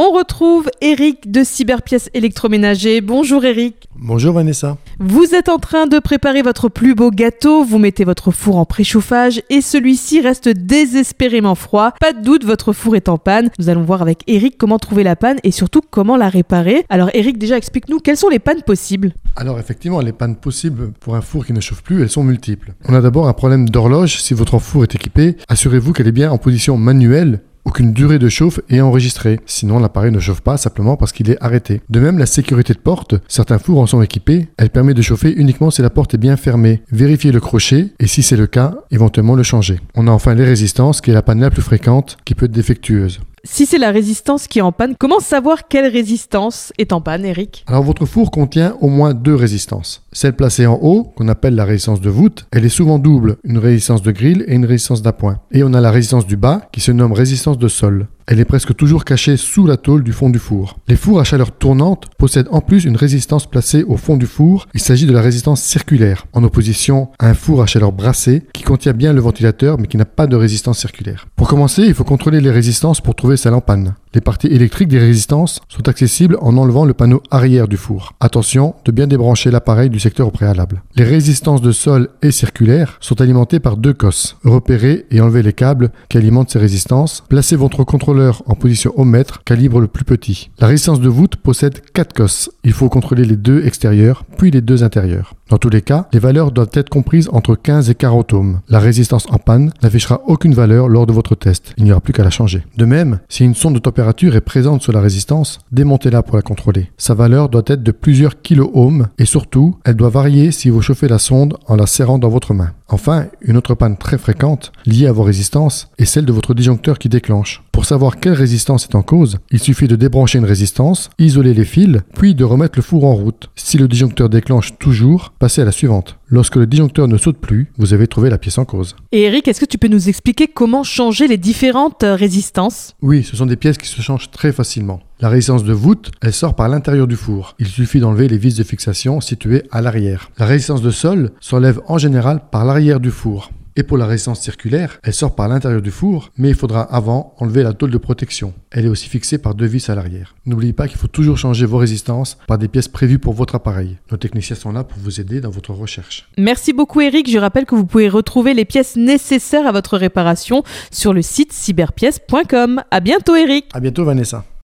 On retrouve Eric de Cyberpièces électroménager. Bonjour Eric. Bonjour Vanessa. Vous êtes en train de préparer votre plus beau gâteau, vous mettez votre four en préchauffage et celui-ci reste désespérément froid. Pas de doute, votre four est en panne. Nous allons voir avec Eric comment trouver la panne et surtout comment la réparer. Alors Eric, déjà explique-nous quelles sont les pannes possibles. Alors effectivement, les pannes possibles pour un four qui ne chauffe plus, elles sont multiples. On a d'abord un problème d'horloge. Si votre four est équipé, assurez-vous qu'elle est bien en position manuelle aucune durée de chauffe est enregistrée. Sinon, l'appareil ne chauffe pas simplement parce qu'il est arrêté. De même, la sécurité de porte, certains fours en sont équipés. Elle permet de chauffer uniquement si la porte est bien fermée. Vérifiez le crochet et si c'est le cas, éventuellement le changer. On a enfin les résistances qui est la panne la plus fréquente qui peut être défectueuse. Si c'est la résistance qui est en panne, comment savoir quelle résistance est en panne, Eric? Alors votre four contient au moins deux résistances. Celle placée en haut, qu'on appelle la résistance de voûte, elle est souvent double, une résistance de grille et une résistance d'appoint. Et on a la résistance du bas, qui se nomme résistance de sol. Elle est presque toujours cachée sous la tôle du fond du four. Les fours à chaleur tournante possèdent en plus une résistance placée au fond du four. Il s'agit de la résistance circulaire, en opposition à un four à chaleur brassée qui contient bien le ventilateur mais qui n'a pas de résistance circulaire. Pour commencer, il faut contrôler les résistances pour trouver sa lampe panne. Les parties électriques des résistances sont accessibles en enlevant le panneau arrière du four. Attention de bien débrancher l'appareil du secteur au préalable. Les résistances de sol et circulaires sont alimentées par deux cosses. Repérez et enlevez les câbles qui alimentent ces résistances. Placez votre contrôleur en position au mètre, calibre le plus petit. La résistance de voûte possède quatre cosses. Il faut contrôler les deux extérieurs, puis les deux intérieurs. Dans tous les cas, les valeurs doivent être comprises entre 15 et 40 ohms. La résistance en panne n'affichera aucune valeur lors de votre test. Il n'y aura plus qu'à la changer. De même, si une sonde de température est présente sur la résistance, démontez-la pour la contrôler. Sa valeur doit être de plusieurs kilo-ohms et surtout, elle doit varier si vous chauffez la sonde en la serrant dans votre main. Enfin, une autre panne très fréquente liée à vos résistances est celle de votre disjoncteur qui déclenche. Pour savoir quelle résistance est en cause, il suffit de débrancher une résistance, isoler les fils, puis de remettre le four en route. Si le disjoncteur déclenche toujours, passez à la suivante. Lorsque le disjoncteur ne saute plus, vous avez trouvé la pièce en cause. Et Eric, est-ce que tu peux nous expliquer comment changer les différentes euh, résistances? Oui, ce sont des pièces qui se changent très facilement. La résistance de voûte, elle sort par l'intérieur du four. Il suffit d'enlever les vis de fixation situées à l'arrière. La résistance de sol s'enlève en général par l'arrière du four. Et pour la résistance circulaire, elle sort par l'intérieur du four, mais il faudra avant enlever la tôle de protection. Elle est aussi fixée par deux vis à l'arrière. N'oubliez pas qu'il faut toujours changer vos résistances par des pièces prévues pour votre appareil. Nos techniciens sont là pour vous aider dans votre recherche. Merci beaucoup Eric. Je rappelle que vous pouvez retrouver les pièces nécessaires à votre réparation sur le site cyberpièces.com. À bientôt Eric. À bientôt Vanessa.